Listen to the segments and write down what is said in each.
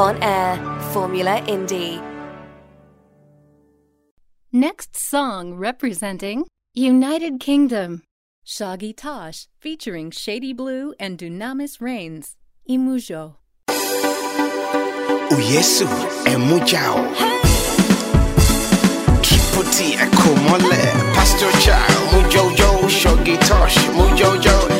on air, Formula Indie. Next song representing United Kingdom. Shaggy Tosh featuring Shady Blue and Dunamis Reigns. Imujo. Uyesu emujao. Triple T ekomole. Pastor Child mujojo. Shaggy Tosh mujojo.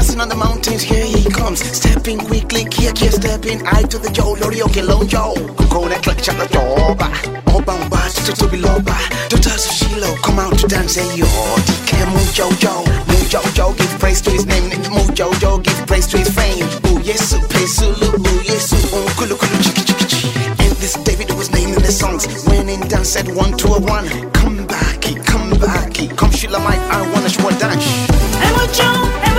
dancing on the mountains here he comes. Stepping quickly here here stepping. Eye to the joe lori oke lonjo kona click chat the joba oba oba to to be loba daughter shilo come out to dance say yo dike mujo jo mujo jo give praise to his name. Mujo jo give praise to his fame. Oh yes pesulu oh yes oh kulu kulu chiki chiki chiki. And this david was naming the songs. When in dance said one a one. Come back come back come shila mic i wanna show a dance Hey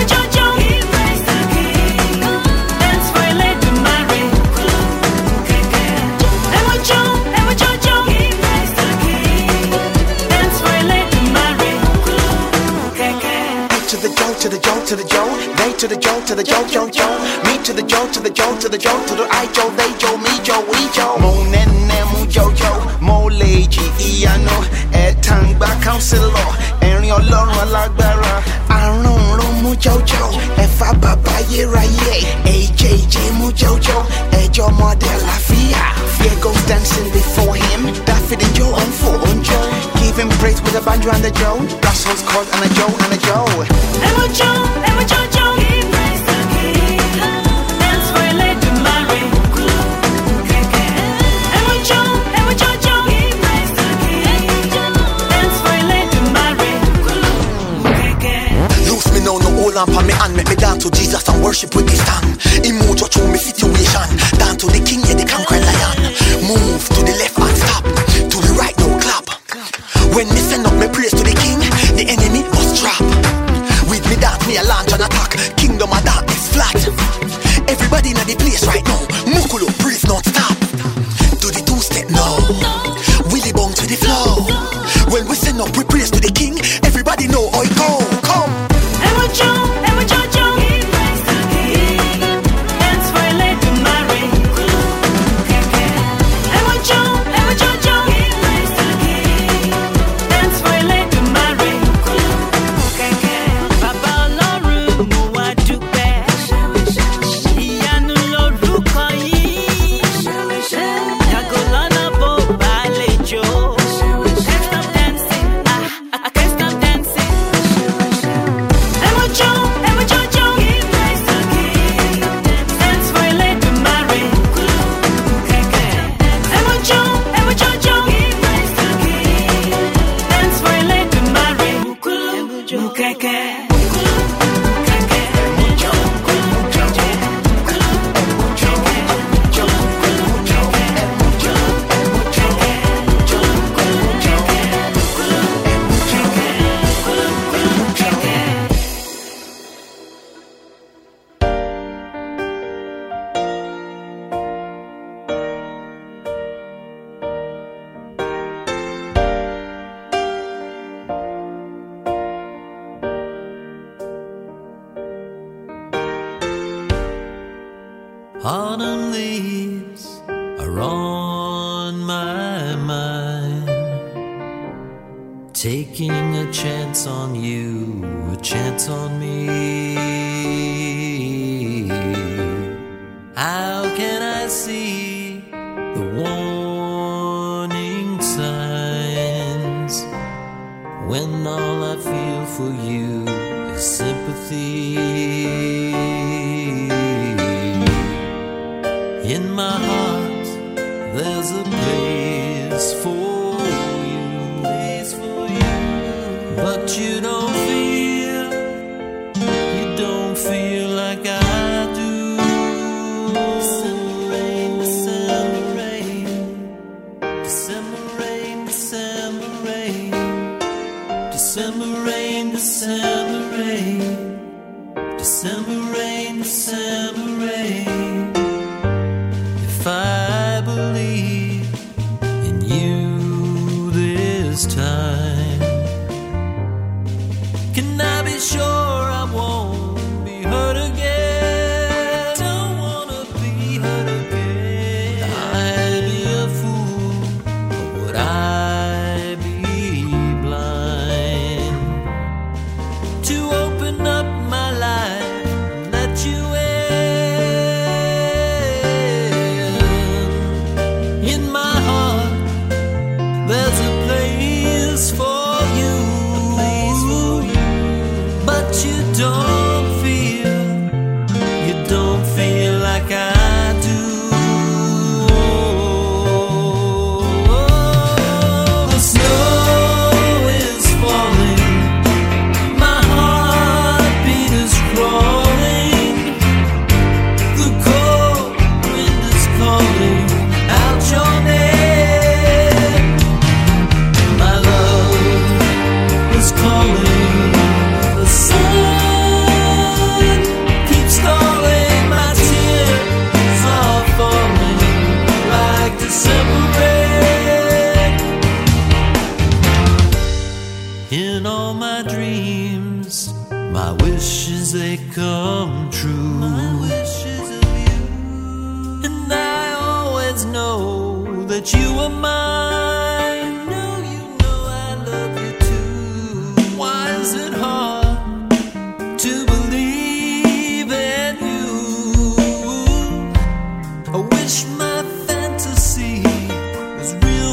to the Joe, Joe, they to the Joe, to the Joe, Joe, Joe, me to the Joe, to the Joe, to the Joe, to the I Joe, they Joe, me Joe, we Joe, mo nene mu Jojo, mo leji iyano, ẹ̀tàn gba kánsílọ̀, ẹ̀rin ọlọ́run alágbára, àrùn mu Jojo, ẹ̀fà bàbá yérayé, AJJ mu Jojo, ẹjọ́ mọ́dé àlàáfíà, fear goes dancing before him, Dáfídì Joe on for on Joe, give him praise with a banjo and a Joe, that song's called and a Joe and a Joe. Loose me now, no hold on for me and make me dance to Jesus and worship with this tongue. Emojo through me situation. Dance to the king, yeah, the conquering lion. Move to the left and stop. When me send up me praise to the king, the enemy must drop. With me dance, me a launch and attack. Kingdom of darkness flat. Everybody in the place right now. Mukulu, praise not stop. Do the two step now. Willy bong to the flow. When we send up we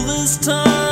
this time.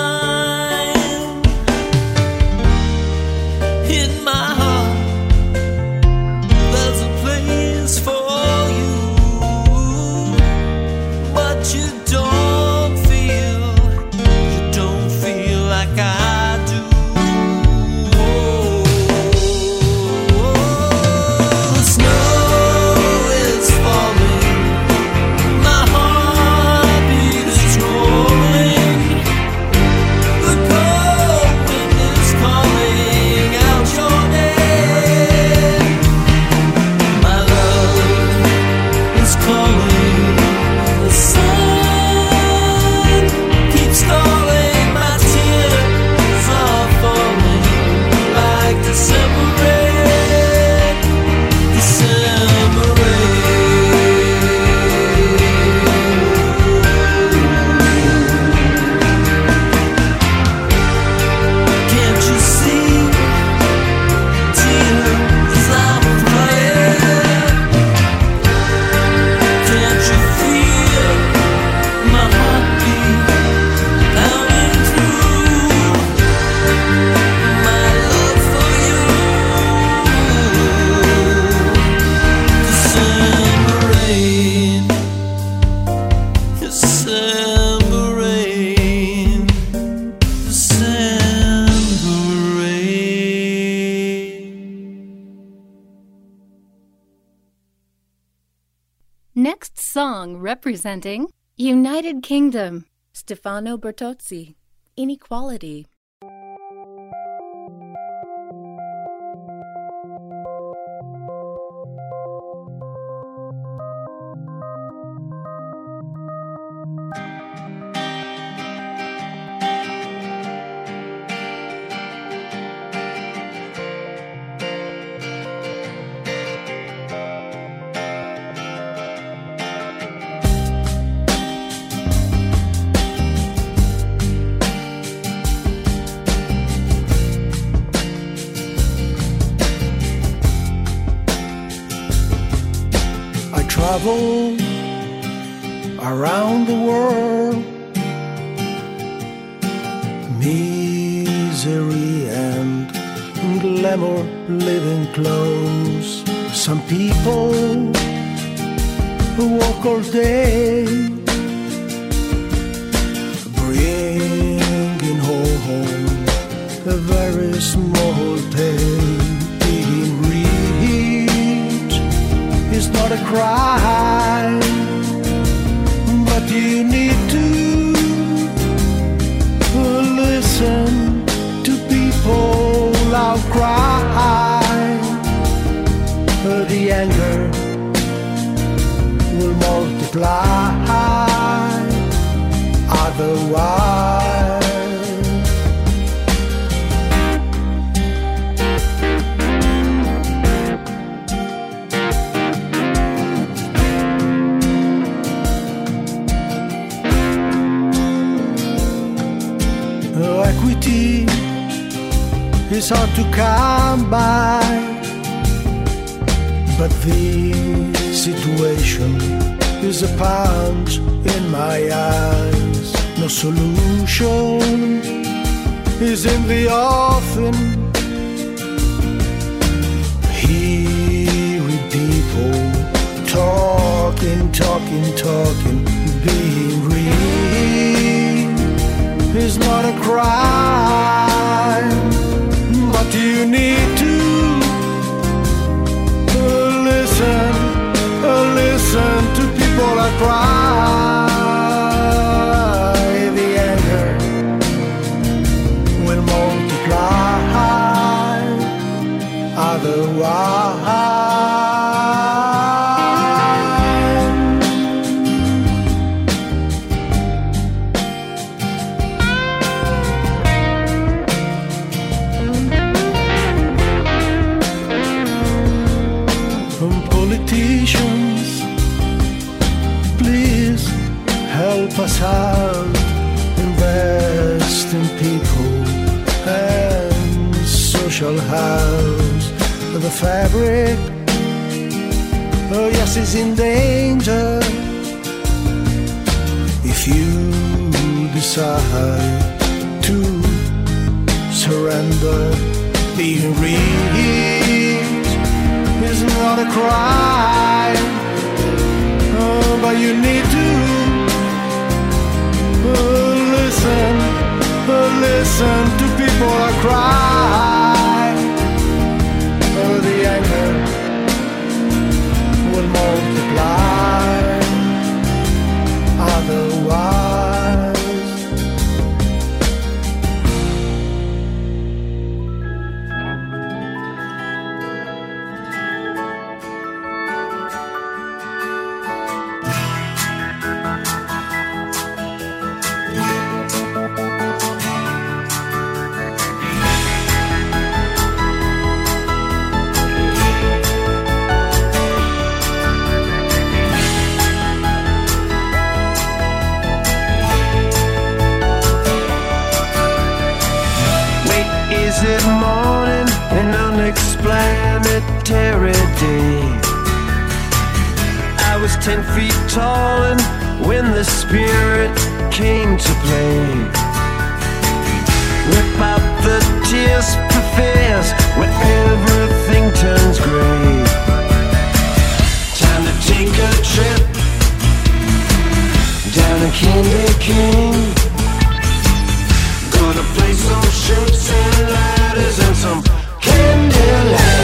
Song representing United Kingdom, Stefano Bertozzi, Inequality. Travel around the world. Misery and glamour living close. Some people who walk all day, bringing home a very small pay. Being is not a crime, is hard to come by, but the situation is a punch in my eyes. No solution is in the offing. Hearing people talking, talking, talking, being real is not a crime, you need to listen, listen to people that cry. Oh yes, is in danger. If you decide to surrender, being rich is not a crime, oh, but you need to listen, listen to people that cry. Multiply. Ten feet tall and when the spirit came to play. Rip out the tears, profess when everything turns gray. Time to take a trip down to Candy King. Gonna play some snakes and ladders and some Candyland, Candyland.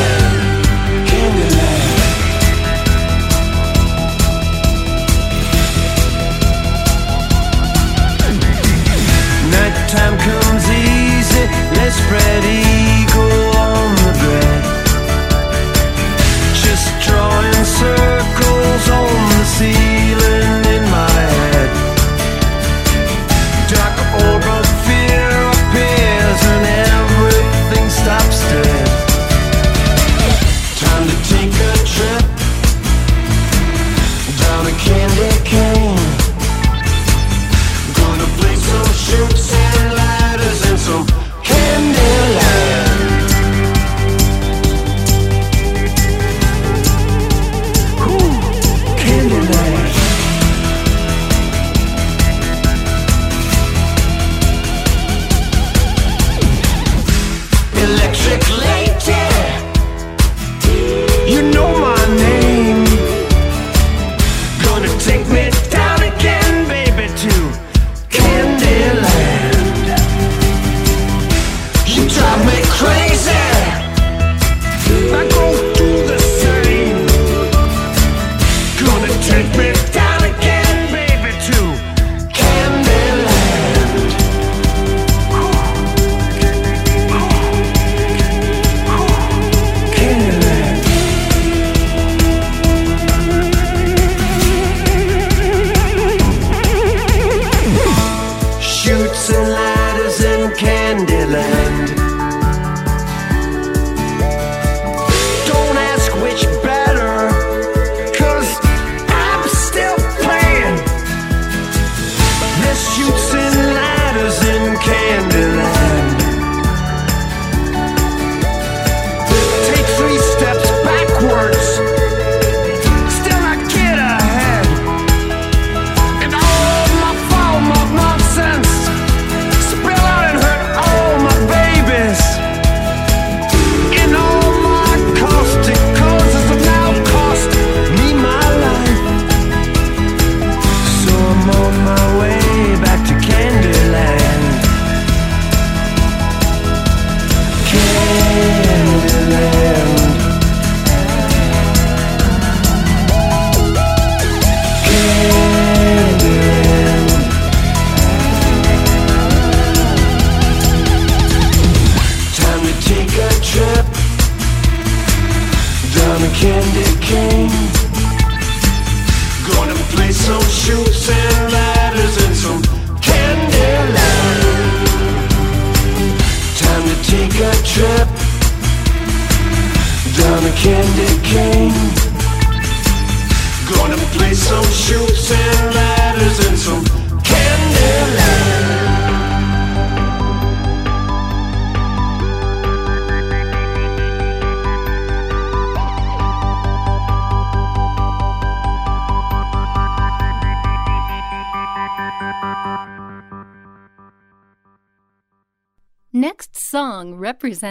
Spread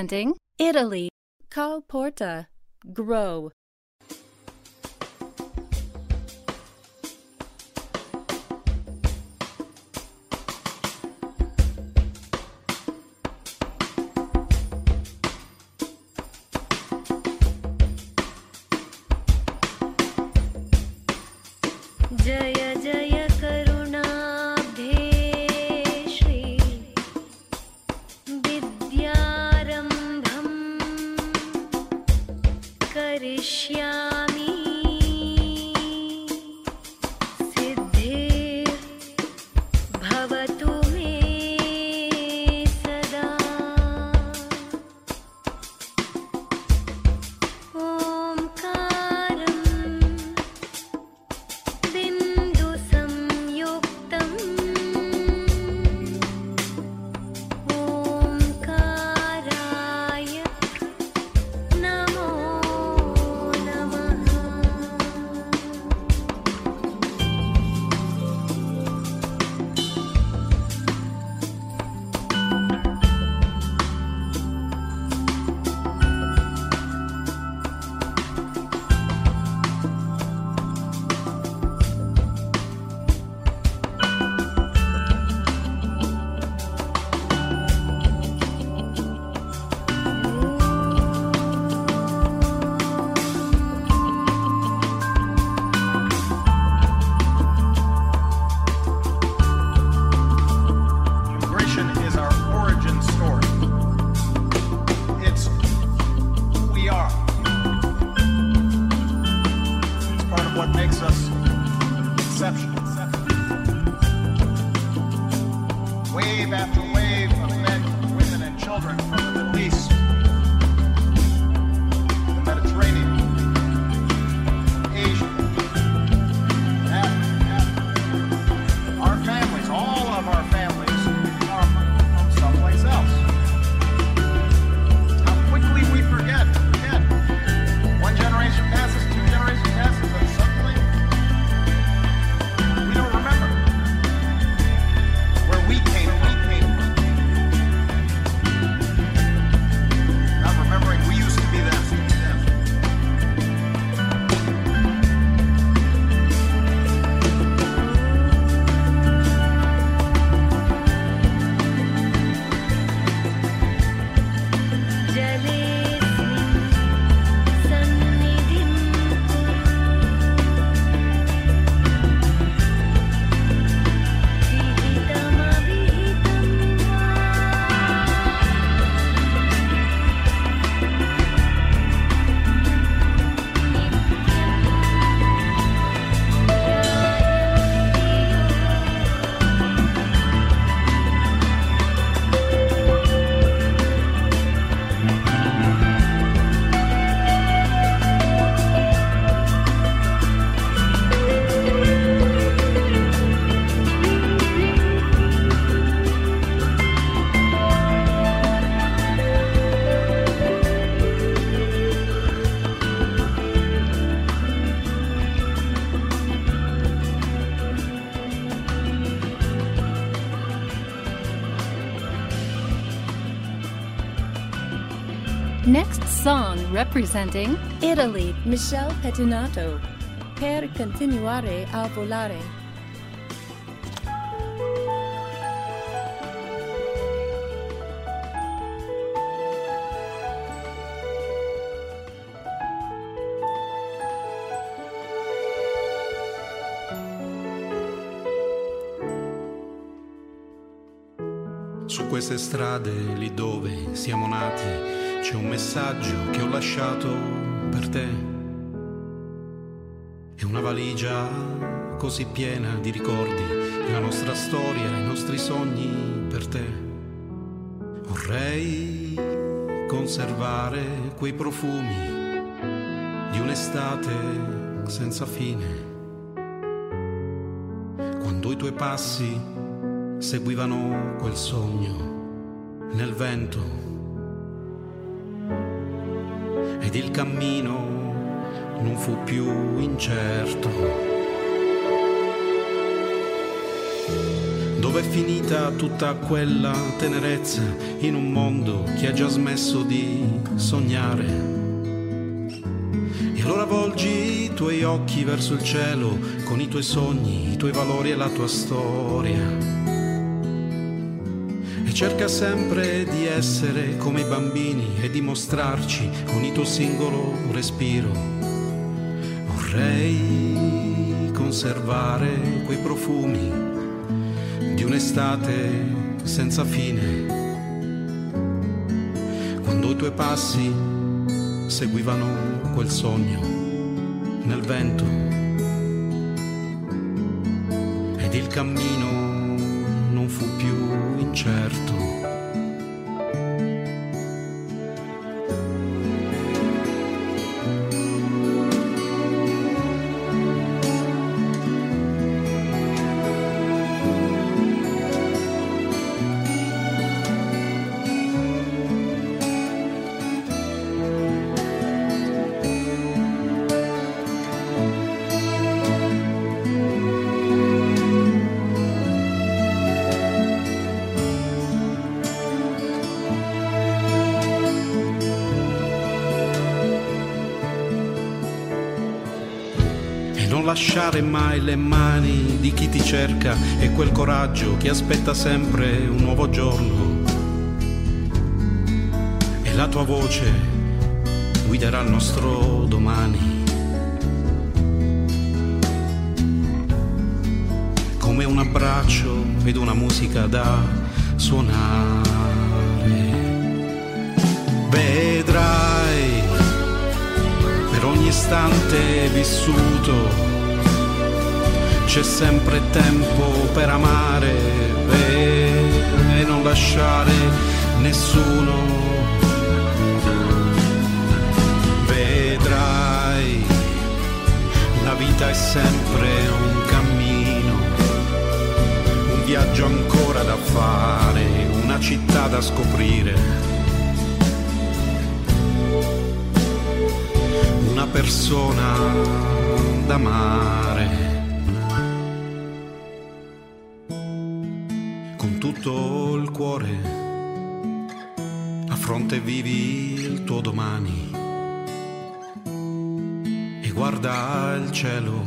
understanding. Representing Italy, Michelle Pettinato. Per continuare a volare. Su queste strade, lì dove siamo nati, c'è un messaggio che lasciato per te. È una valigia così piena di ricordi, la nostra storia, i nostri sogni per te. Vorrei conservare quei profumi di un'estate senza fine. Quando i tuoi passi seguivano quel sogno nel vento ed il cammino non fu più incerto. Dove è finita tutta quella tenerezza in un mondo che ha già smesso di sognare? E allora volgi i tuoi occhi verso il cielo con i tuoi sogni, i tuoi valori e la tua storia. Cerca sempre di essere come i bambini e dimostrarci ogni tuo singolo respiro. Vorrei conservare quei profumi di un'estate senza fine. Quando i tuoi passi seguivano quel sogno nel vento ed il cammino certo lasciare mai le mani di chi ti cerca e quel coraggio che aspetta sempre un nuovo giorno. E la tua voce guiderà il nostro domani. Come un abbraccio ed una musica da suonare. Vedrai per ogni istante vissuto c'è sempre tempo per amare e, non lasciare nessuno. Vedrai, la vita è sempre un cammino, un viaggio ancora da fare, una città da scoprire. una persona da amare. Cielo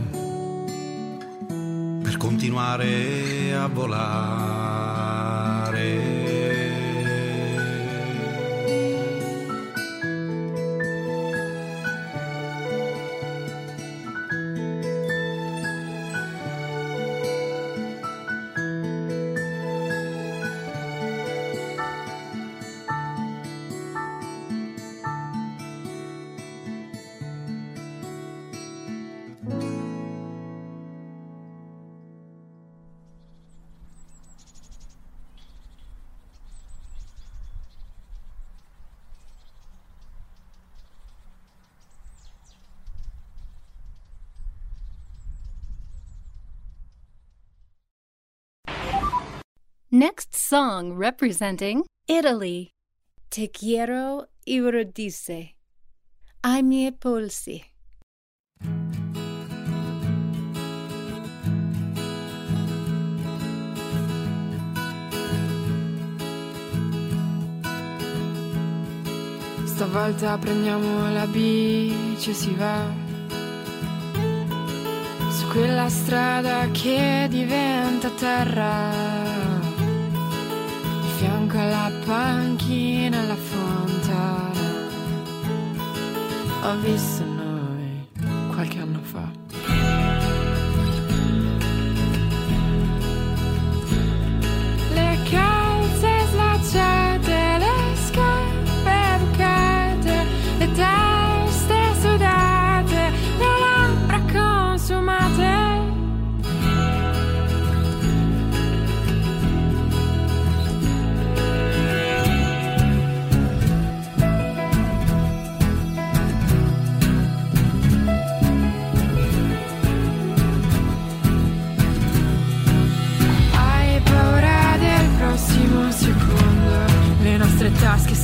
per continuare a volare. Song representing Italy. Te quiero Eurydice. Ai miei polsi. Stavolta prendiamo la bici e si va su quella strada che diventa terra. Alla panchina alla fontana. Ho visto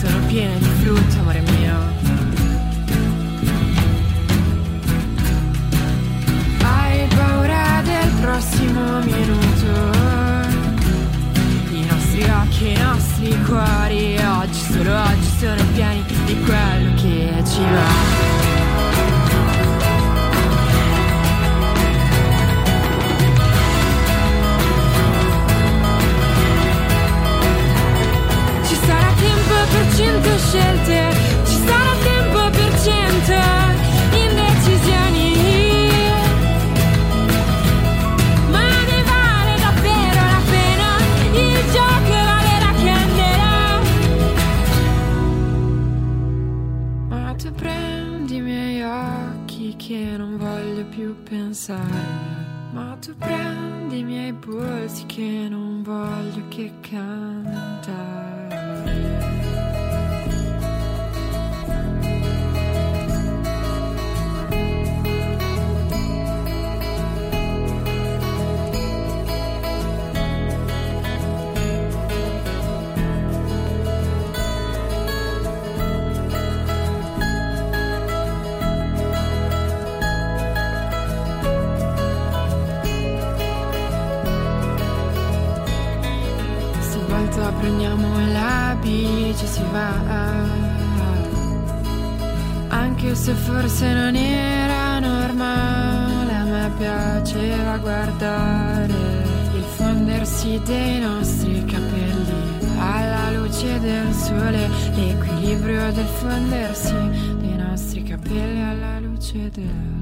sono piene di frutta, amore mio. Hai paura del prossimo minuto. I nostri occhi, i nostri cuori, oggi, solo oggi sono pieni di quello che ci va. per cento scelte, ci sarà tempo per cento indecisioni. Ma ne vale davvero la pena, il gioco la vera candela. Ma tu prendi i miei occhi che non voglio più pensare. Ma tu prendi i miei polsi che non voglio che cambi. va anche se forse non era normale a me piaceva guardare il fondersi dei nostri capelli alla luce del sole l'equilibrio del fondersi dei nostri capelli alla luce del sole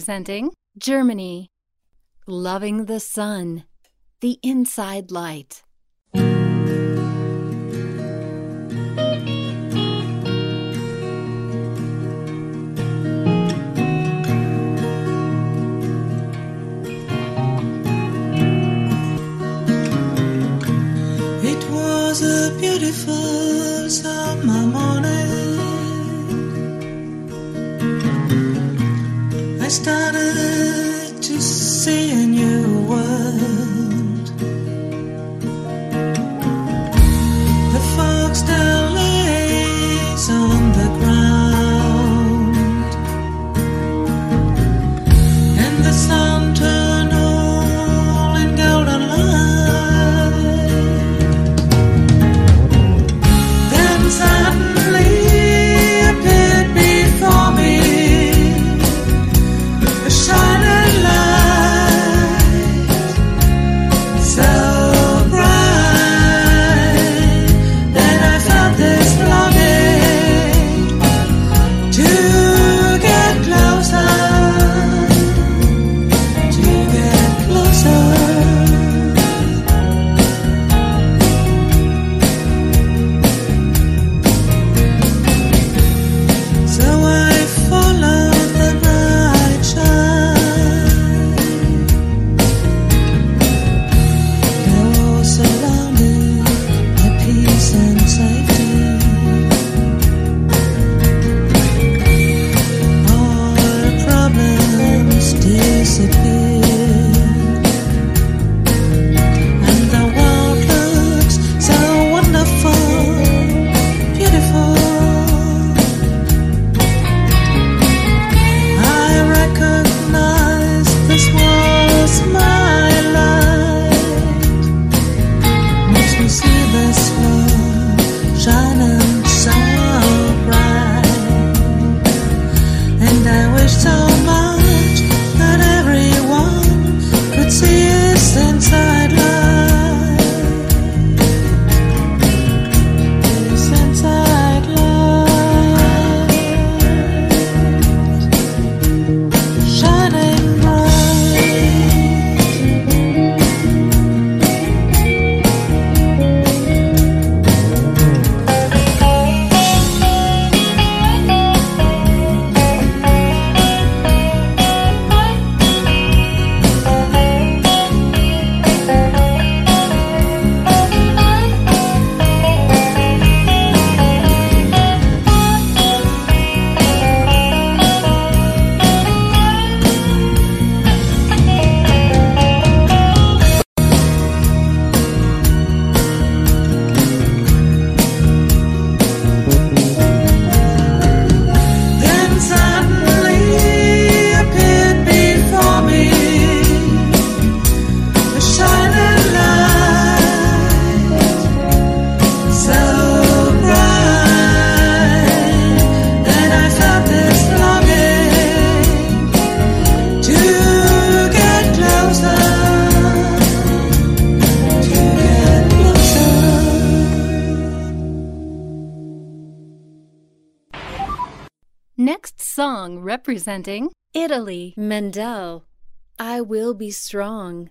Presenting Germany. Loving the Sun, the Inside Light. started. representing Italy, Mendel. I will be strong.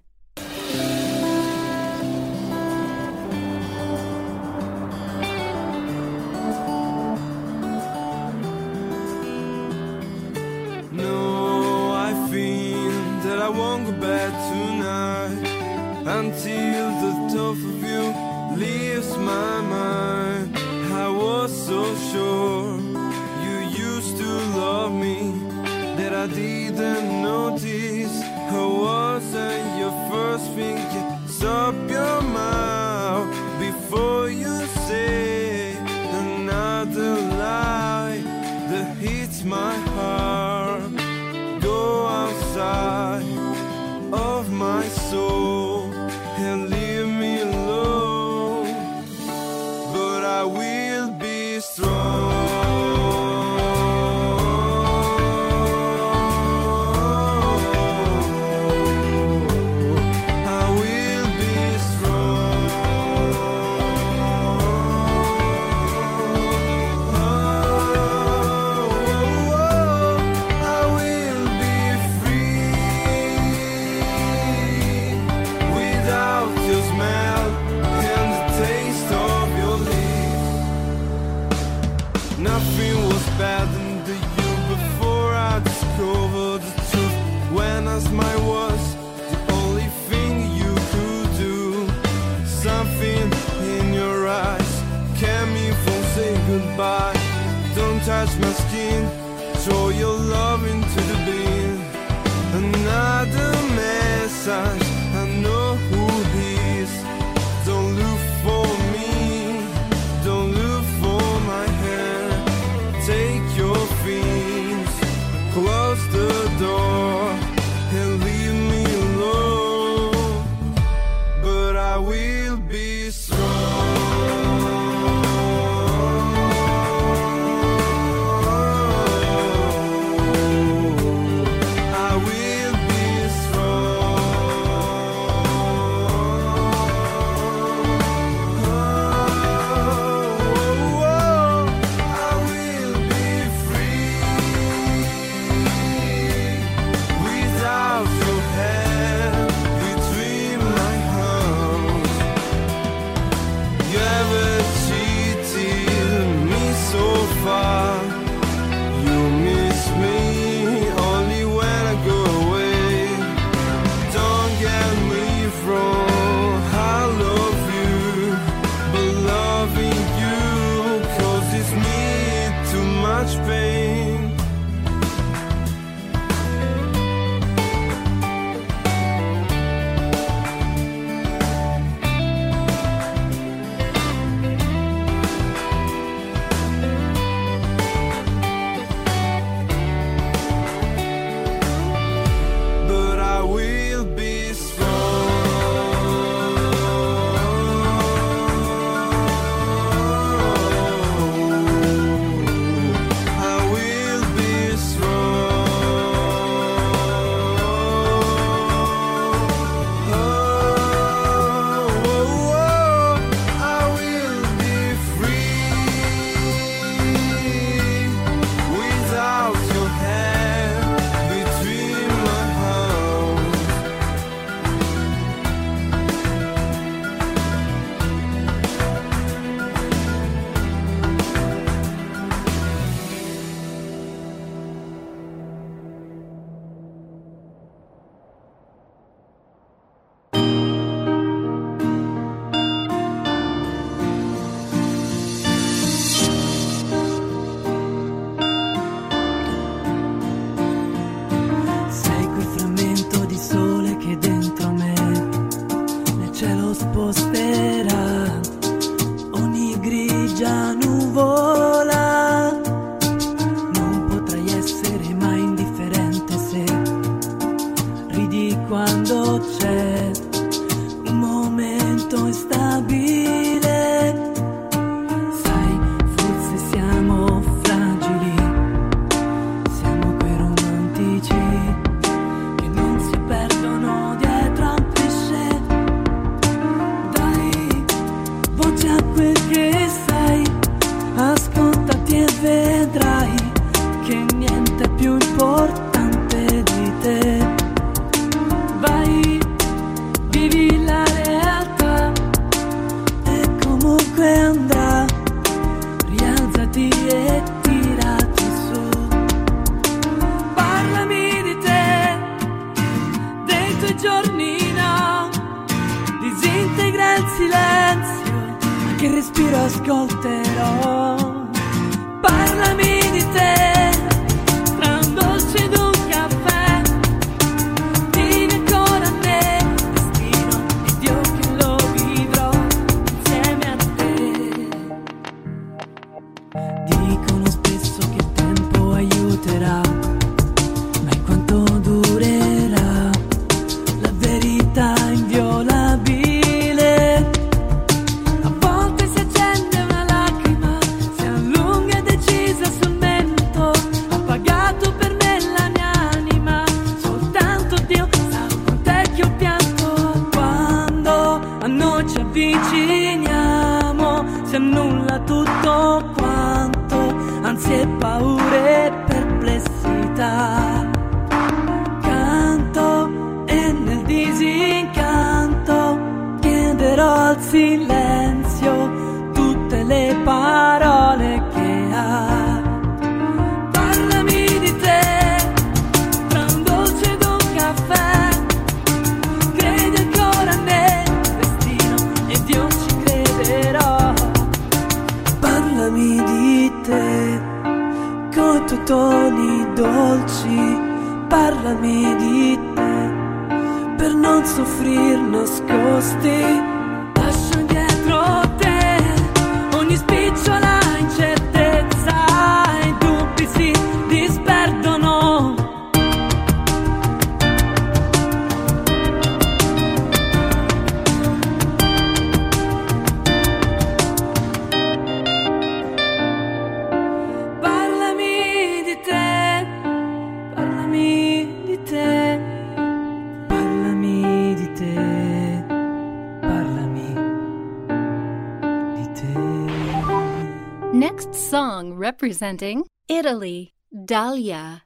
Presenting Italy, Dahlia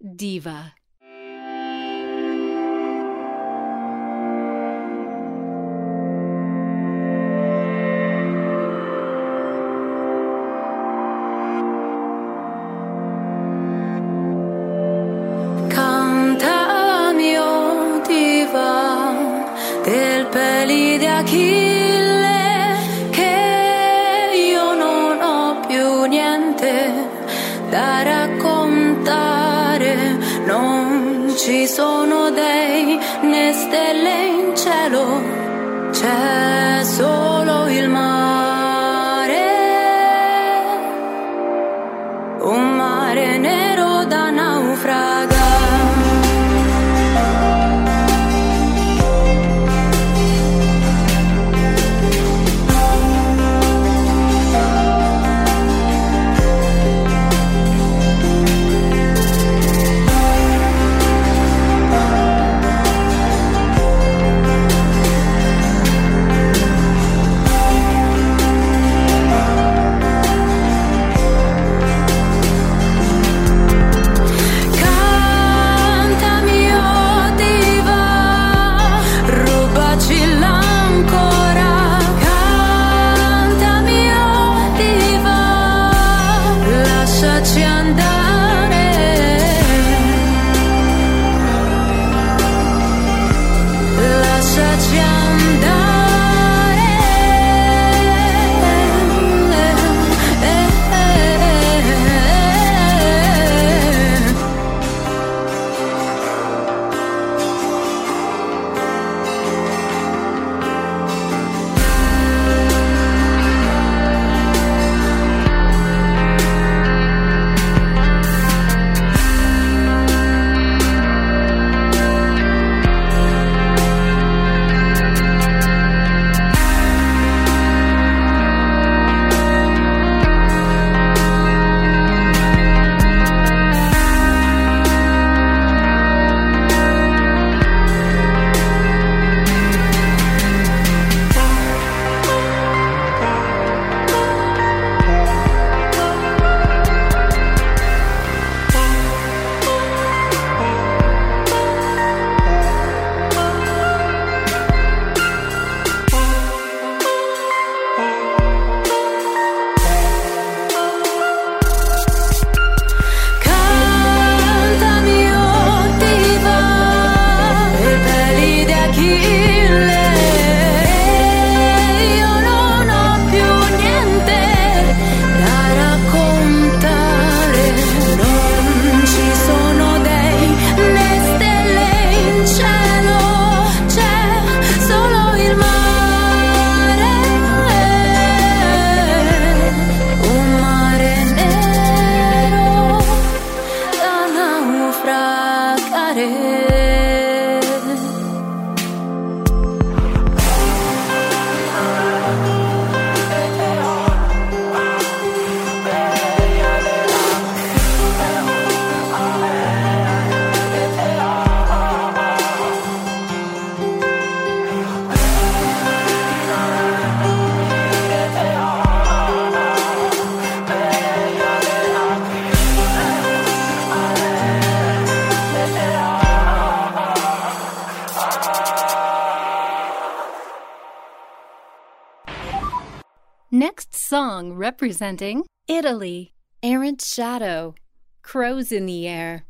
Diva. Canta mio diva del pelli di Achille. she's so representing Italy. Errant Shadow, Crows in the Air.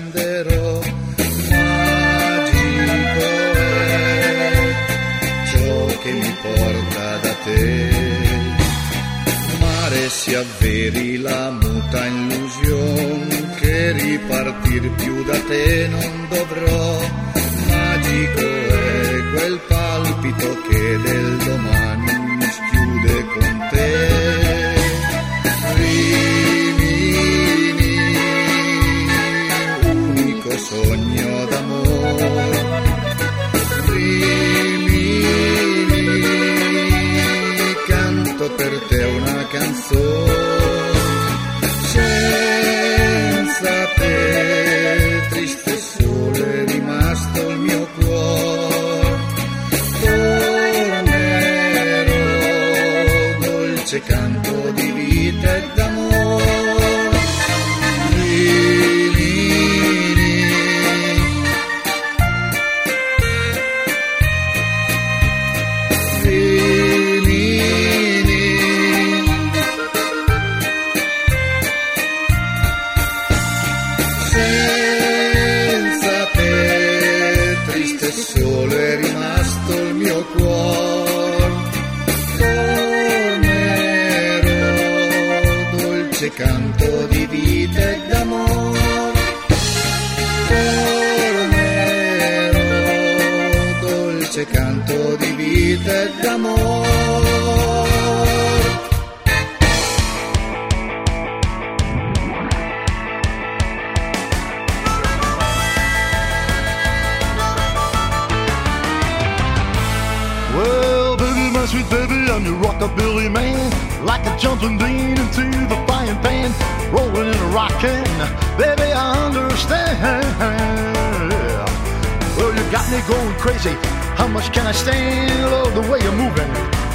Riaccenderò. Magico è ciò che mi porta da te. Mare si avveri la muta illusione che ripartir più da te non dovrò. Magico è quel palpito che del domani mi schiude con te. Sogno d'amore. Rimini, canto per te una canzone. Senza te, triste sole, è rimasto il mio cuore. Tornerò, dolce canto jumping bean into the frying pan, rolling and rocking. Baby, I understand. Well, you got me going crazy. How much can I stand? Love the way you're moving.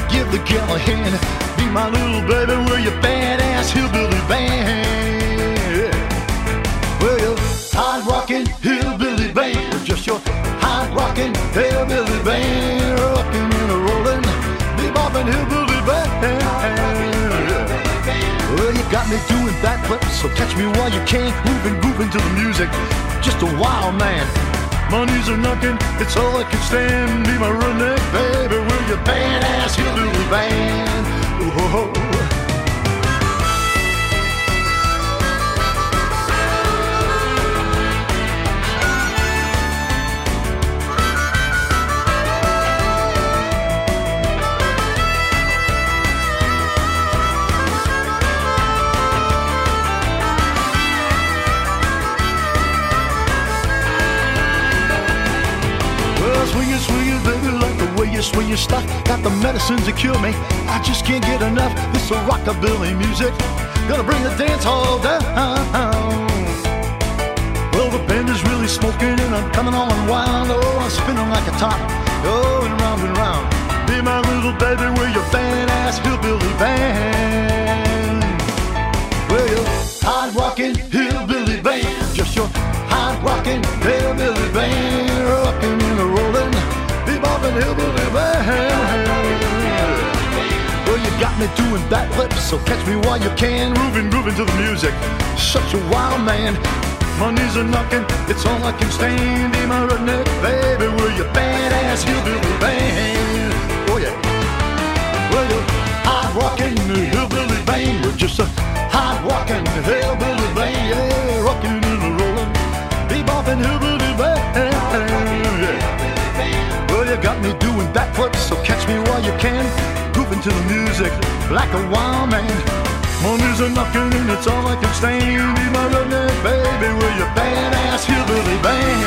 Give the gal a hand. Be my little baby, we're your badass hillbilly band. Well, your hard rockin' hillbilly band. Just your hard rockin' hillbilly band. You me doing backflips, so catch me while you can. Moving, grooving to the music. Just a wild man. Money's a knockin', it's all I can stand. Be my redneck baby, we're your badass hillbilly band. Whoa. Well, the medicines to cure me. I just can't get enough. This rockabilly music. Gonna bring the dance hall down. Well, the band is really smoking and I'm coming on wild. Oh, I'm spinning like a top. Oh, Going round and round. Be my little baby, we're your badass hillbilly band. We're your hard rockin' hillbilly band. Just your hard rockin' hillbilly band. Rockin' and a beboppin' hillbilly band. Well, you got me doing backflips, so catch me while you can. Moving, grooving to the music. Such a wild man. My knees are knocking, it's all I can stand. Be my redneck baby, we're your badass hillbilly band. Oh yeah. Well, you hard rockin' hillbilly band. We're just a hard rockin' hillbilly doing so catch me while you can. Grooving to the music like a wild man. Money's a knocking and it's all I can stand. Be my redneck baby, we're your badass hillbilly band.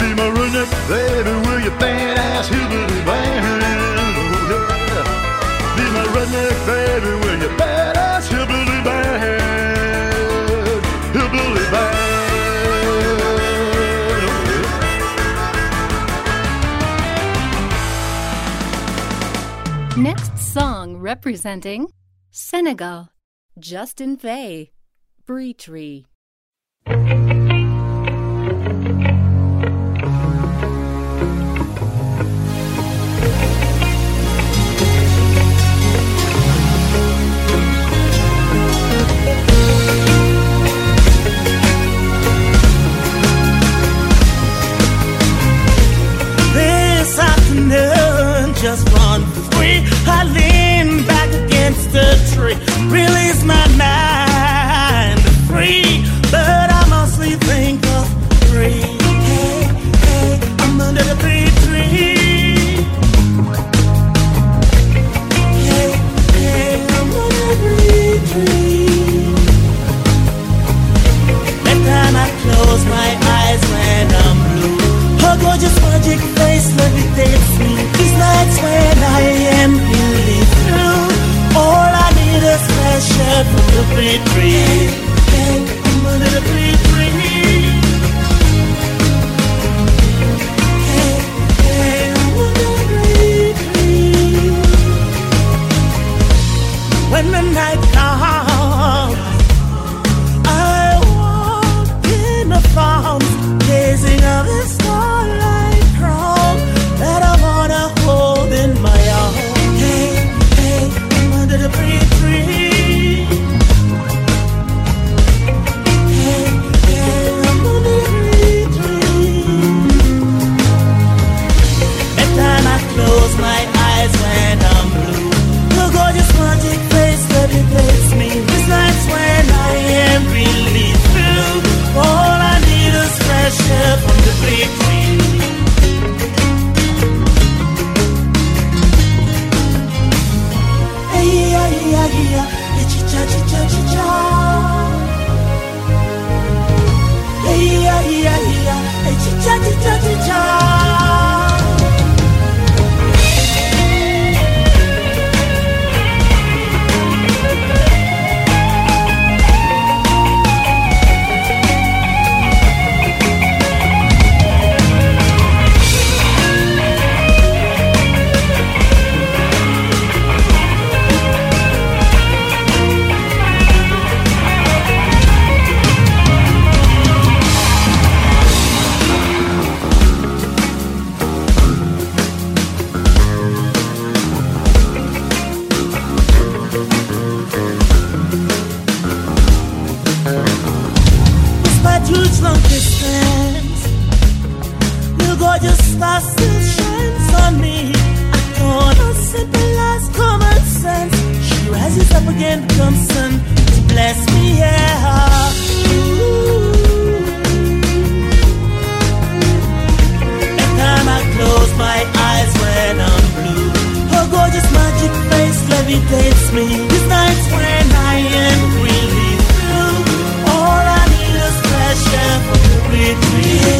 Be my redneck baby, we're your badass hillbilly band. Oh. Be my redneck baby, representing Senegal, Justin Vay, Bree Tree. tree. I lean back against the tree, release my mind free. But I mostly think of three. Hey, hey, I'm under the tree. Hey, hey, I'm under the tree. Every time I close my eyes when I'm blue, her gorgeous magic face, lovely nights when I am feeling through, all I need is pressure from the big tree. From the big tree. such long distance. Your gorgeous star still shines on me. I thought of simple as common sense. She rises up again, becomes sun to bless me. Yeah. Ooh. Every time I close my eyes when I'm blue, her gorgeous magic face levitates me. These nights when I am free. you.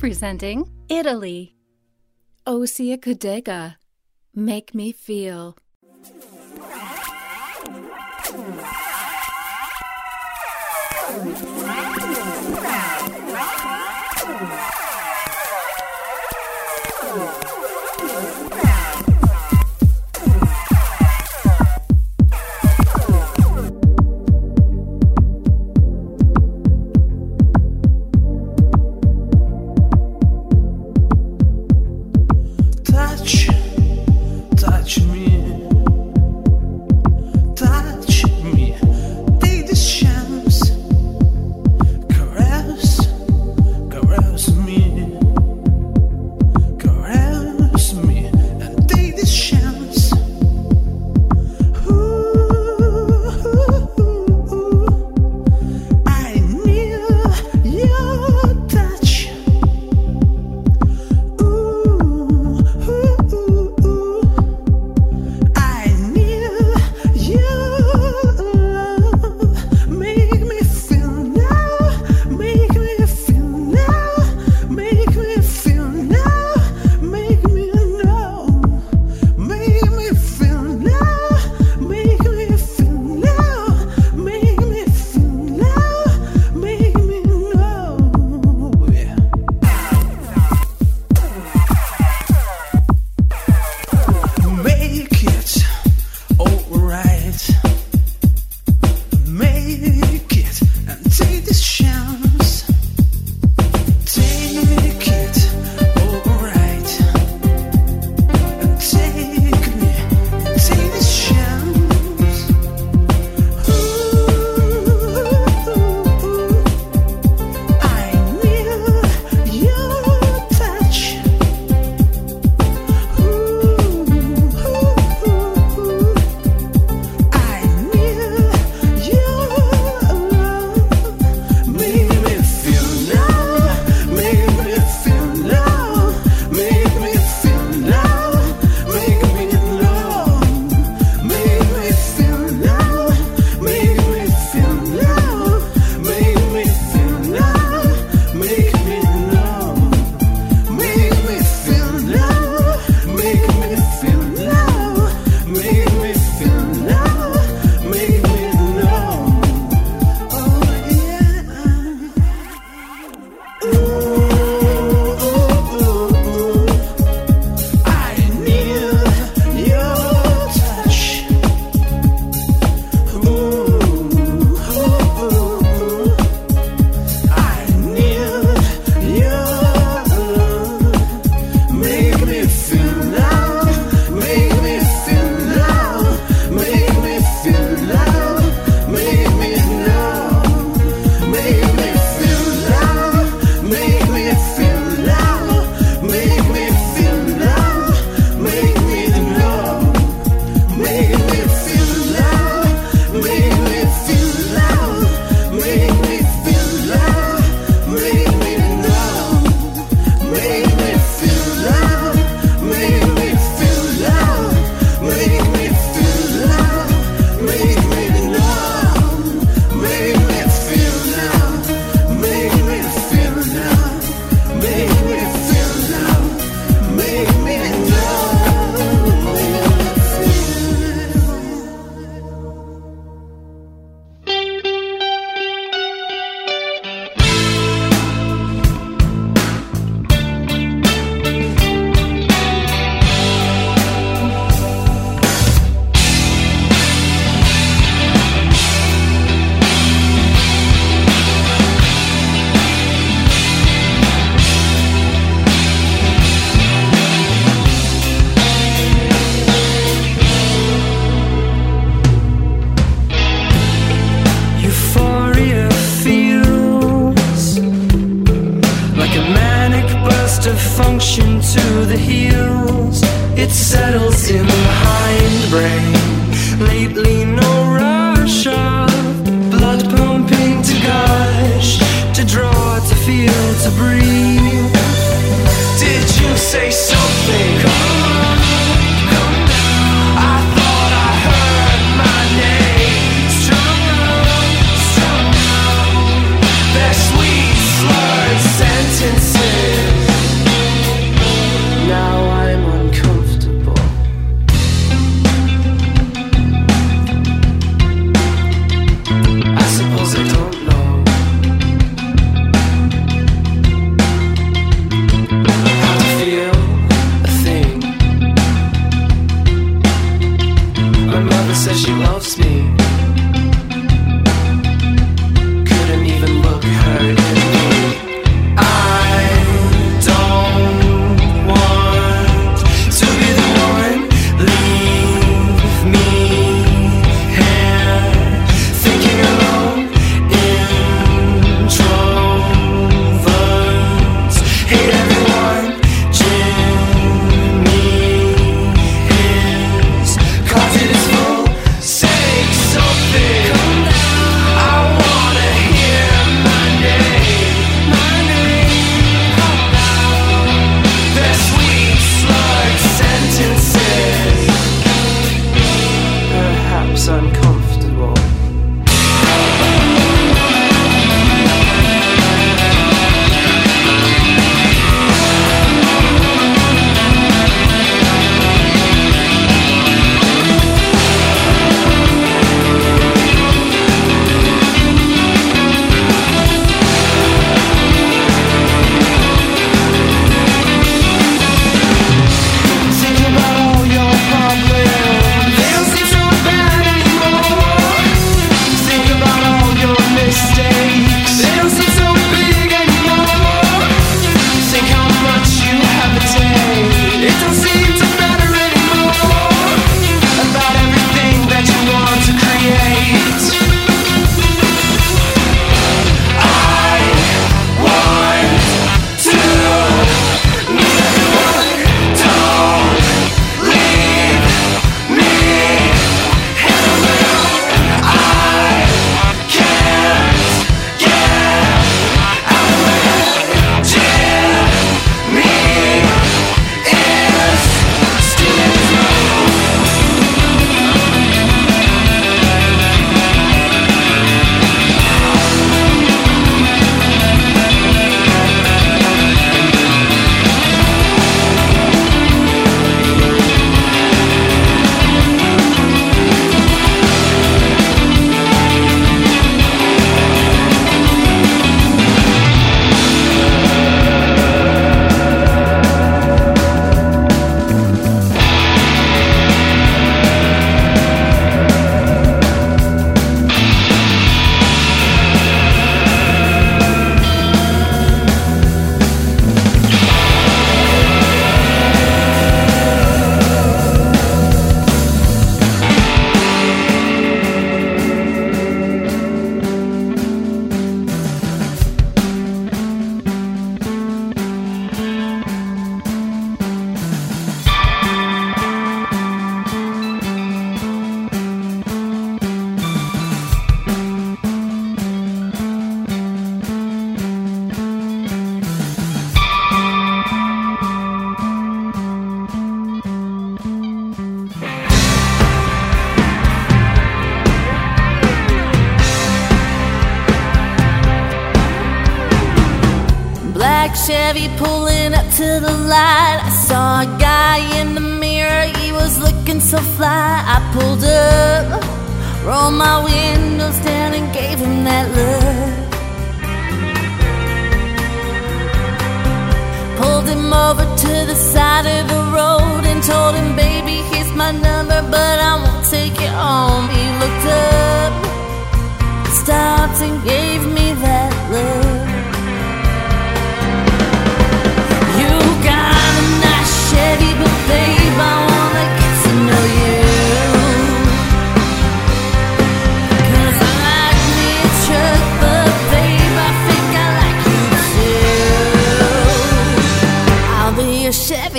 Representing Italy, oh, Osia Cudega, Make me feel.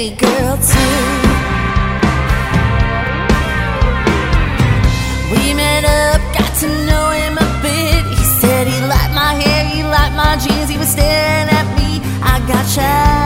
pretty girl too. We met up, got to know him a bit. He said he liked my hair, he liked my jeans. He was staring at me, I got shy.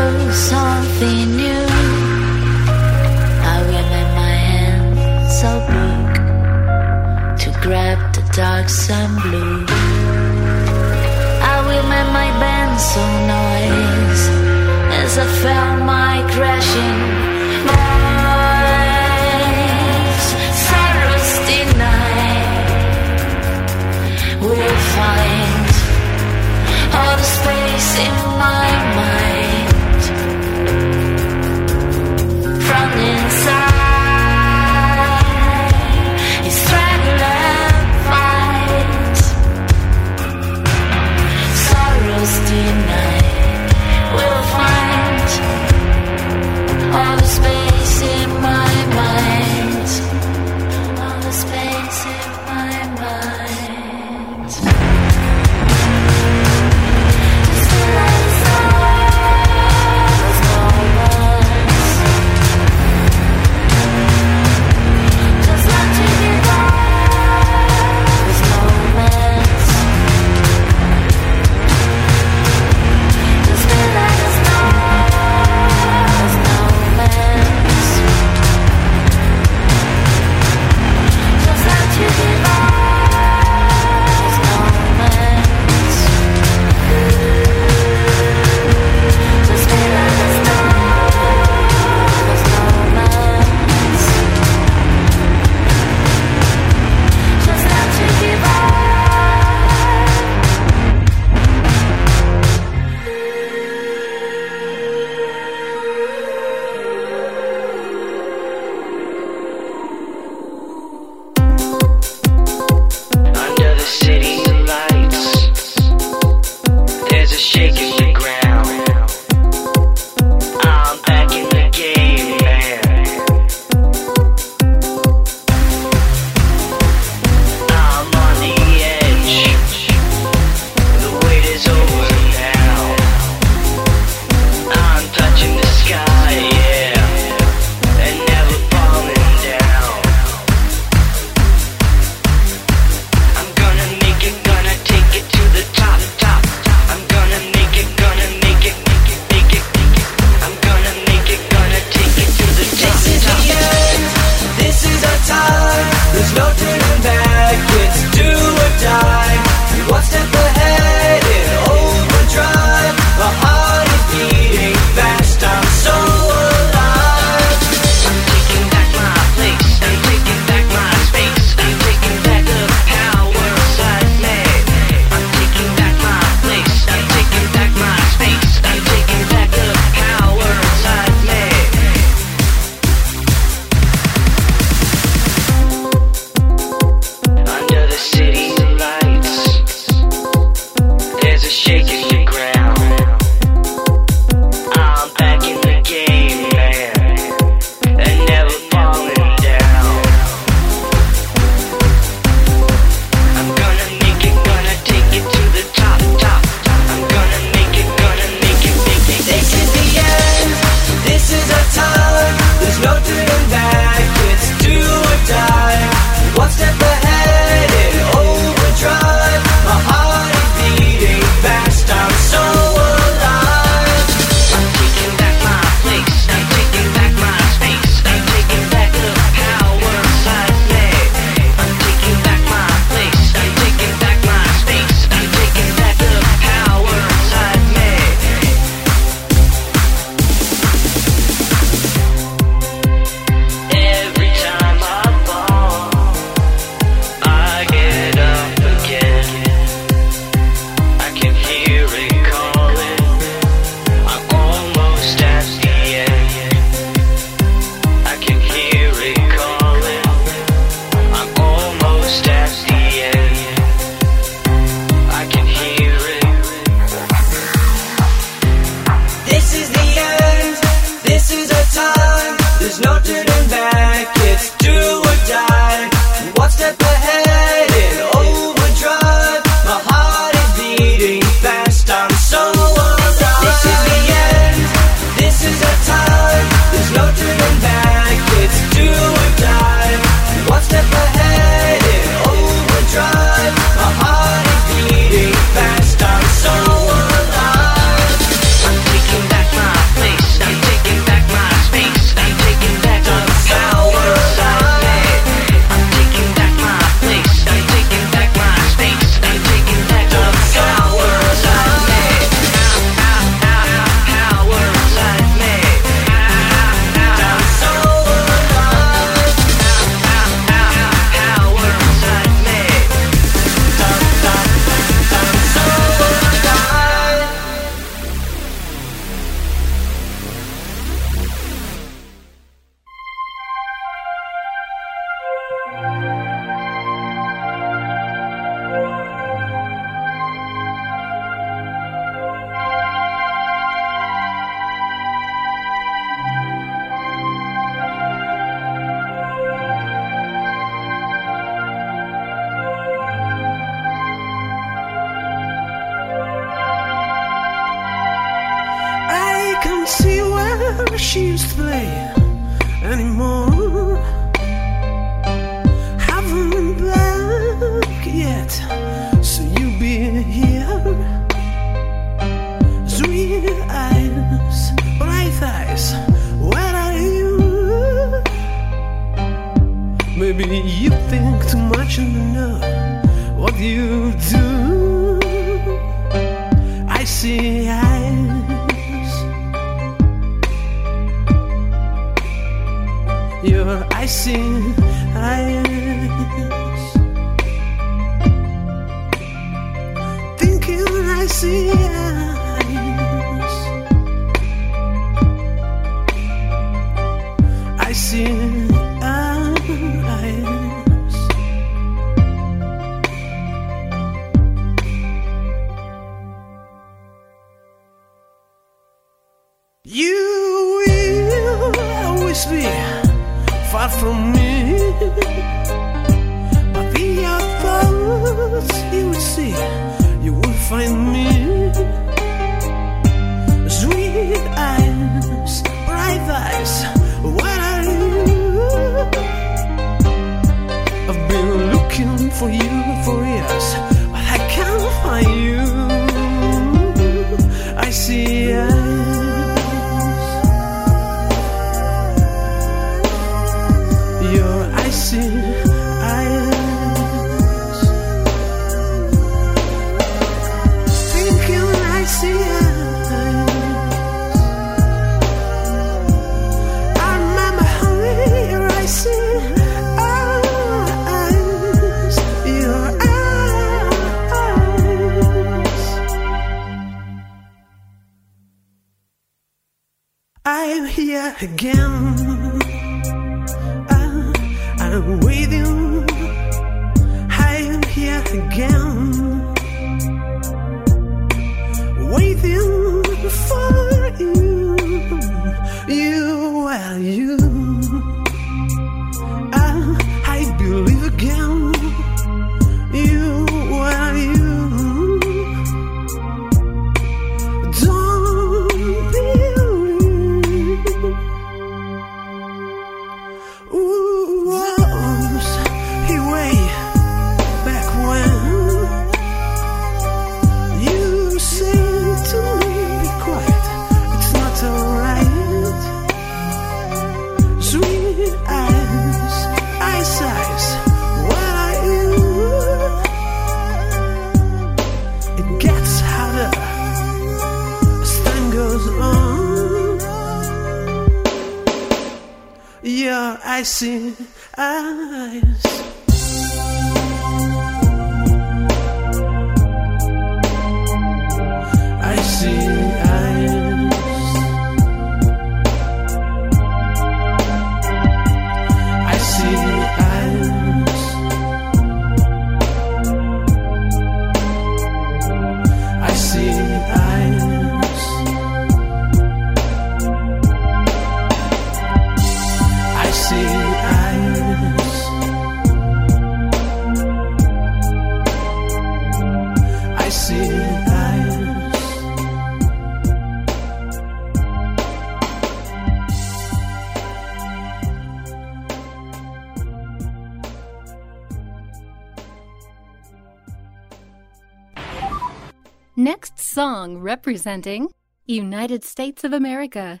Song representing United States of America.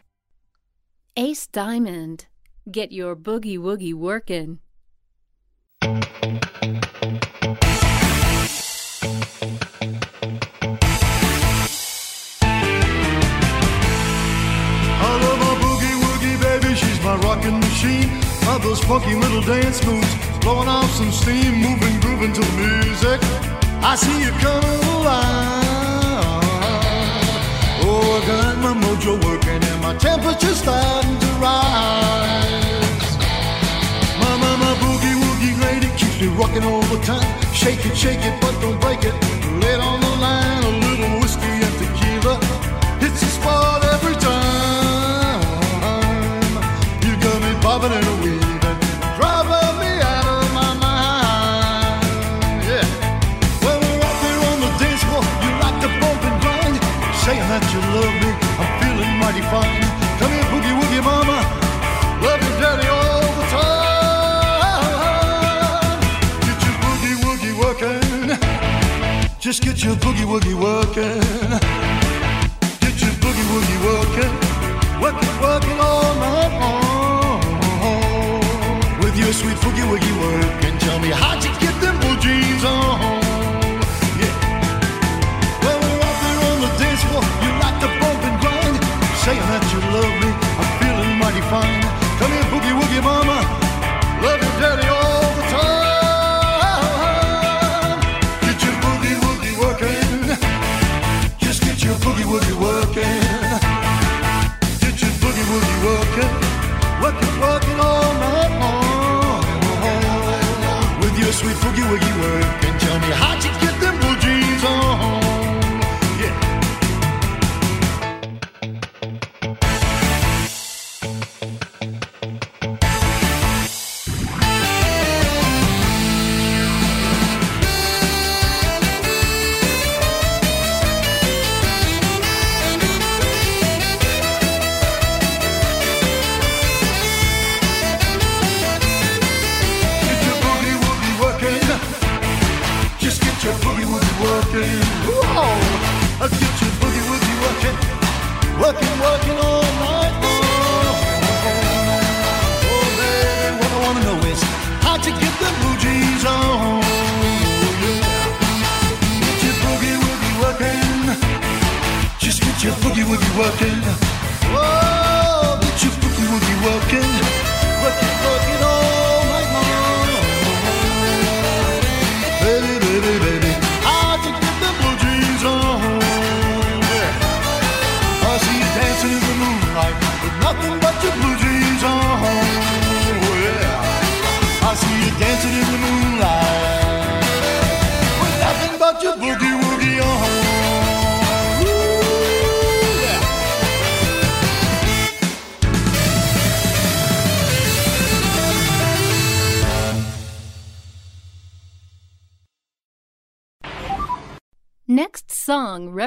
Ace Diamond. Get your boogie woogie workin'. I love my boogie woogie baby, she's my rockin' machine. Love those funky little dance moves, blowing off some steam, moving, grooving to the music. I see you coming alive. Oh, I got my mojo working and my temperature's starting to rise. My, my, my boogie woogie lady keeps me rocking all the time. Shake it, shake it, but don't break it. Lay it on the line, a little whiskey and tequila. It's a spot every time. You got me bobbing and weaving, driving me out of my mind. Yeah. When we're out there on the dance floor, you like to bump and grind, saying that you. Come here, boogie woogie mama. Love your daddy all the time. Get your boogie woogie working. Just get your boogie woogie working. Get your boogie woogie working. Working, working all night long. With your sweet boogie woogie working. Tell me how'd you get them blue jeans on? Saying that you love me, I'm feeling mighty fine. Come here, boogie woogie mama. Love your daddy all the time. Get your boogie woogie working. Just get your boogie woogie working. Get your boogie woogie working. Working, working all night long. With your sweet boogie woogie working. Tell me how'd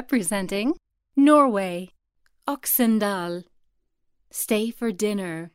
representing Norway, Oxendal. Stay for dinner.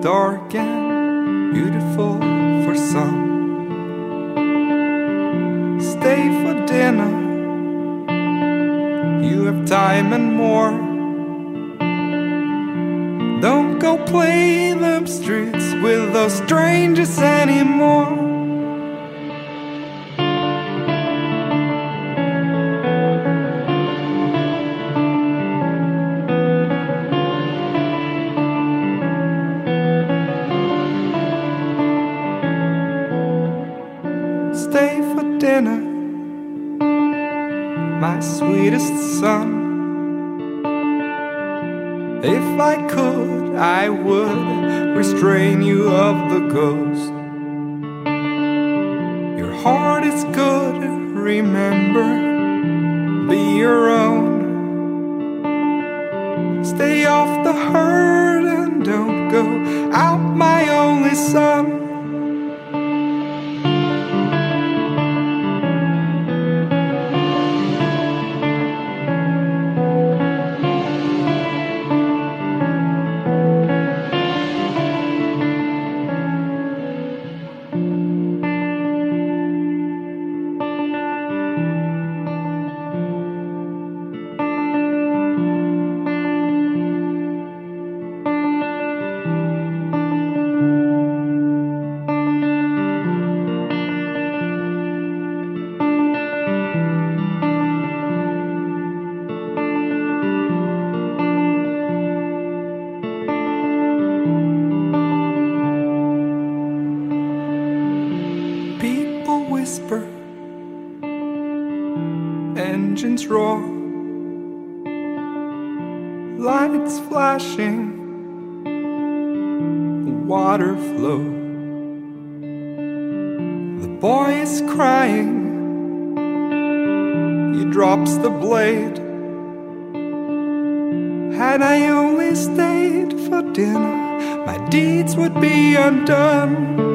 Dark, and beautiful for some. Stay for dinner, you have time and more. Don't go play them streets with those strangers anymore. Engines roar, lights flashing, water flow. The boy is crying, he drops the blade. Had I only stayed for dinner, my deeds would be undone.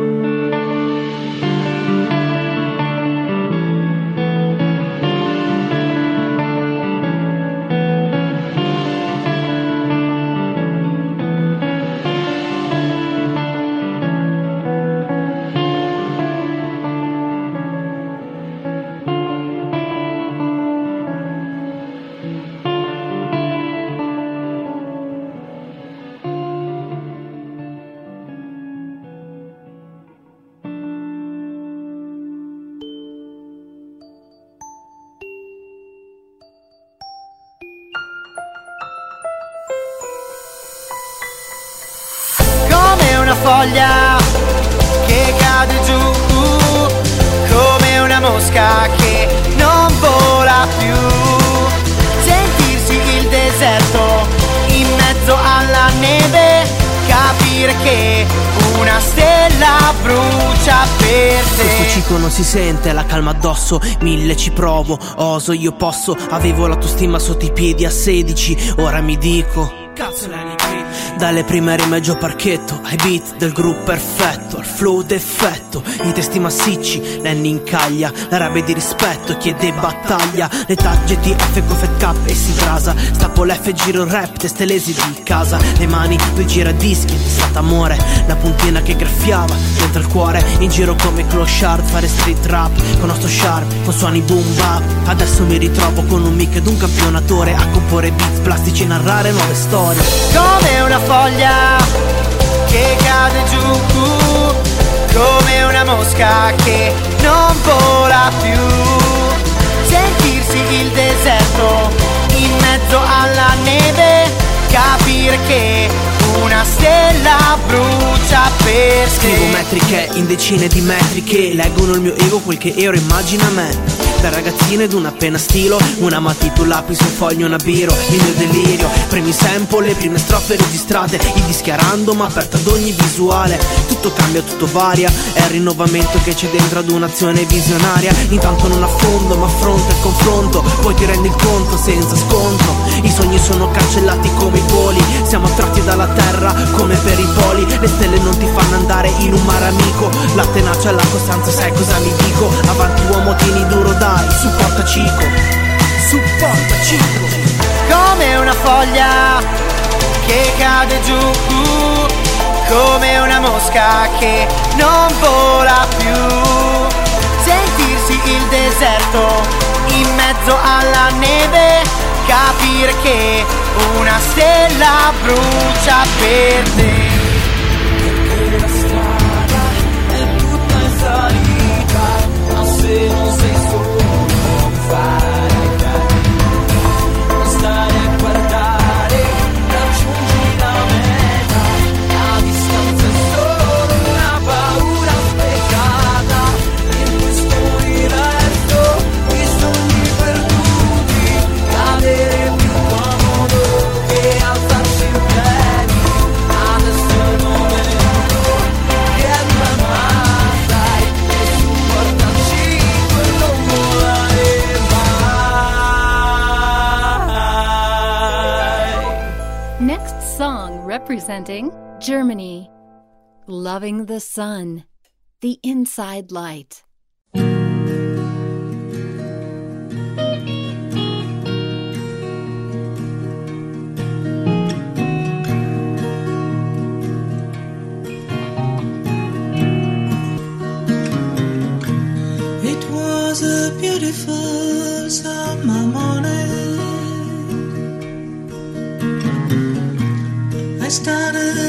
Questo ciclo non si sente, la calma addosso, mille ci provo, oso, io posso, avevo l'autostima sotto i piedi a 16, ora mi dico... Cazzo ne Dalle prime rime Gio Parchetto ai beat del gruppo perfetto, al flow d'effetto, i testi massicci, Lenny incaglia, la rabbia di rispetto chiede battaglia, le tagge GTF con Fat Cap e si brasa, stappo l'F giro il rap, teste lesi di casa, le mani, due giradischi, stato amore, la puntina che graffiava, dentro il cuore, in giro come clochard, fare street rap, con nostro sharp, con suoni boom bap, adesso mi ritrovo con un mic ed un campionatore, a comporre beat plastici e narrare nuove storie. come una foglia che cade giù, come una mosca che non vola più. Sentirsi il deserto in mezzo alla neve, capire che una stella brucia per Scrivo te. metriche in decine di metri che leggono il mio ego quel che ero immagina me da ragazzina ed una penna stilo. Una matita, un lapis, un foglio, una biro. Il mio delirio Premi sample, le prime strofe registrate. I dischi a random, aperto ad ogni visuale. Tutto cambia, tutto varia. È il rinnovamento che c'è dentro ad un'azione visionaria. Intanto non affondo, ma affronto il confronto. Poi ti rendi il conto senza scontro. I sogni sono cancellati come i voli. Siamo attratti dalla terra come per i poli. Le stelle non ti fanno andare in un mare amico. La tenacia e la costanza, sai cosa mi dico? Avanti uomo, tieni duro, dai, supporta Cico Supporta Cico come una foglia che cade giù, come una mosca che non vola più. Sentirsi il deserto in mezzo alla neve, capire che una stella brucia per te. Germany. Loving the Sun. The Inside Light. It was a beautiful summer morning. Started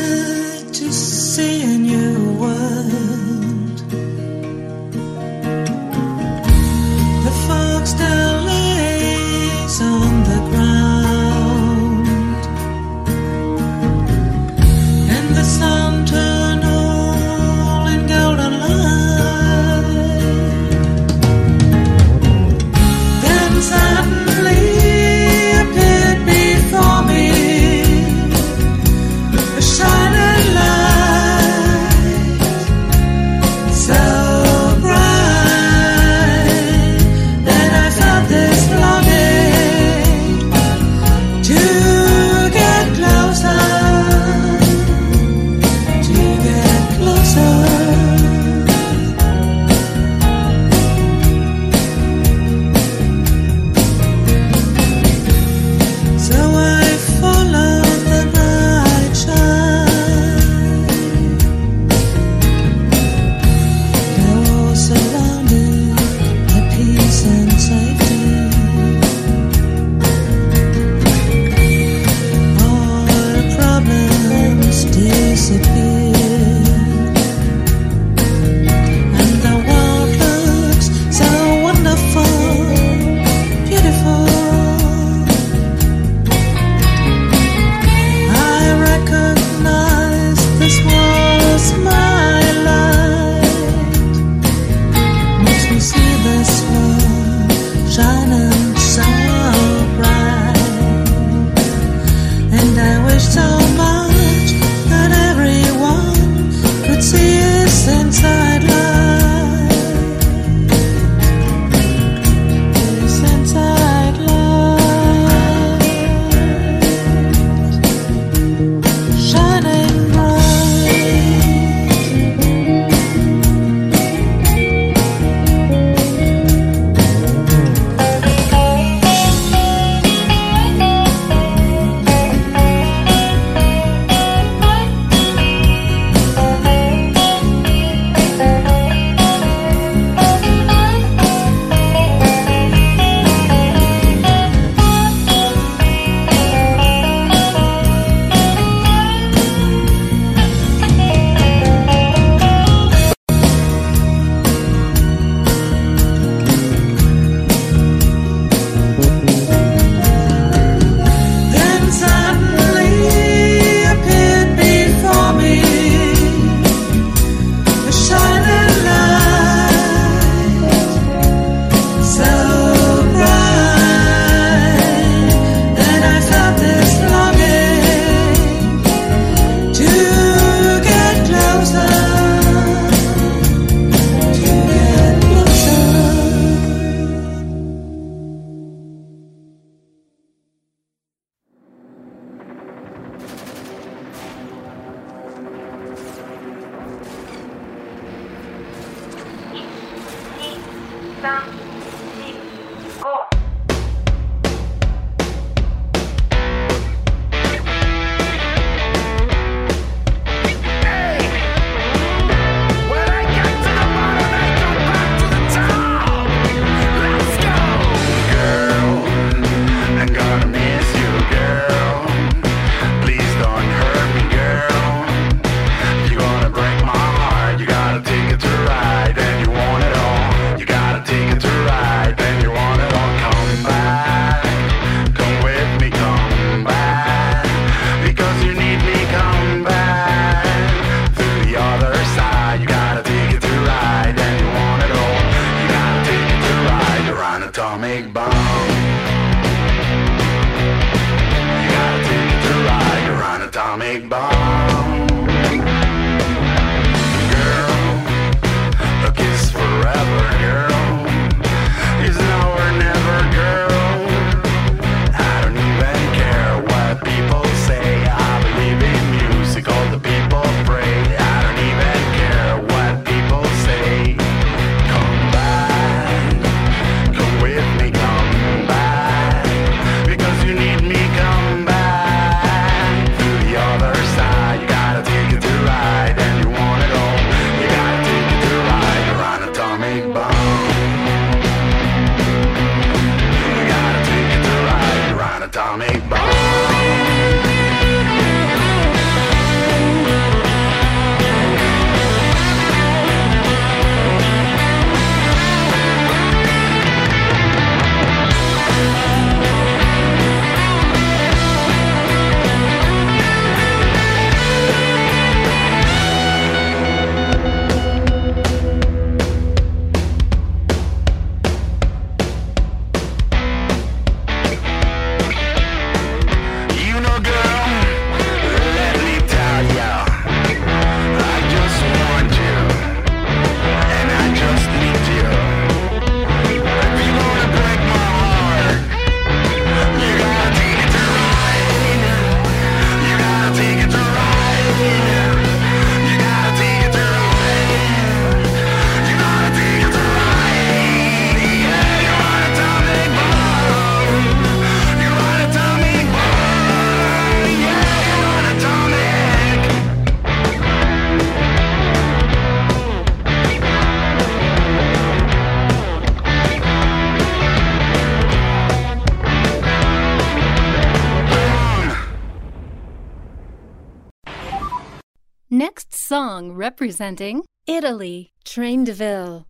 representing Italy, Train de Ville,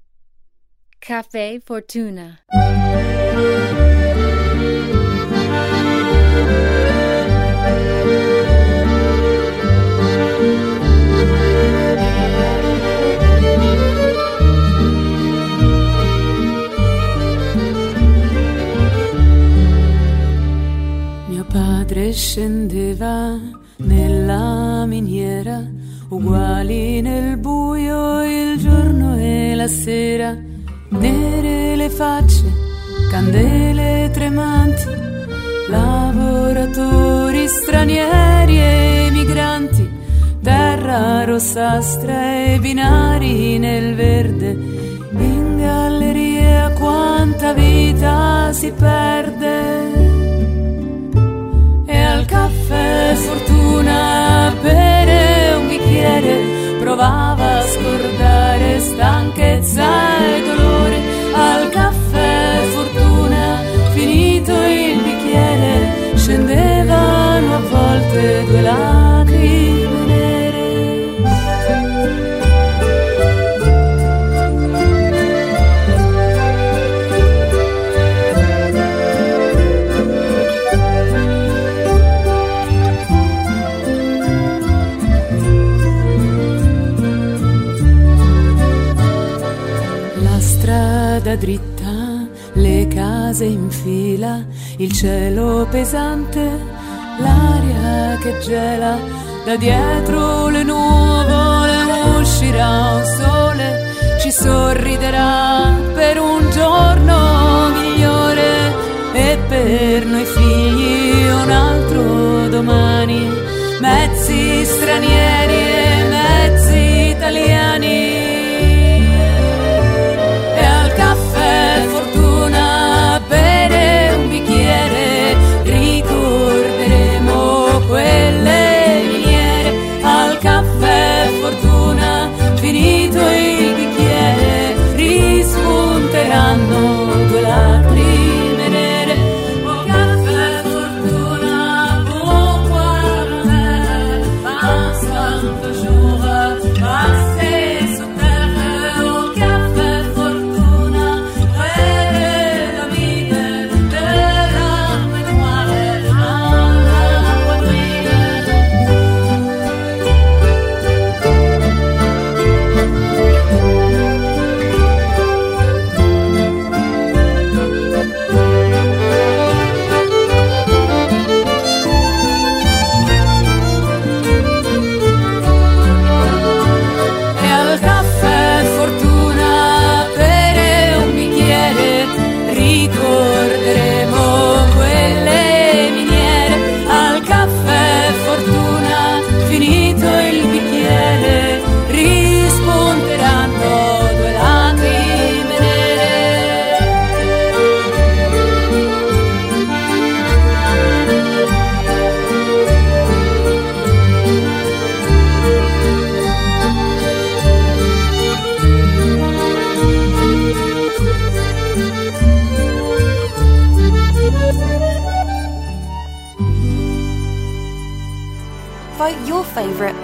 Cafe Fortuna. Mio padre scendeva nella miniera uguali nel buio il giorno e la sera, nere le facce, candele tremanti, lavoratori stranieri e migranti, terra rossastra e binari nel verde, in galleria quanta vita si perde. E al caffè fortuna per respire, provava a scordare stanchezza e dolore. Al caffè fortuna, finito il bicchiere, scendevano a volte due lampade case in fila, il cielo pesante, l'aria che gela, da dietro le nuvole uscirà un sole, ci sorriderà per un giorno migliore e per noi figli un altro domani, mezzi stranieri e mezzi italiani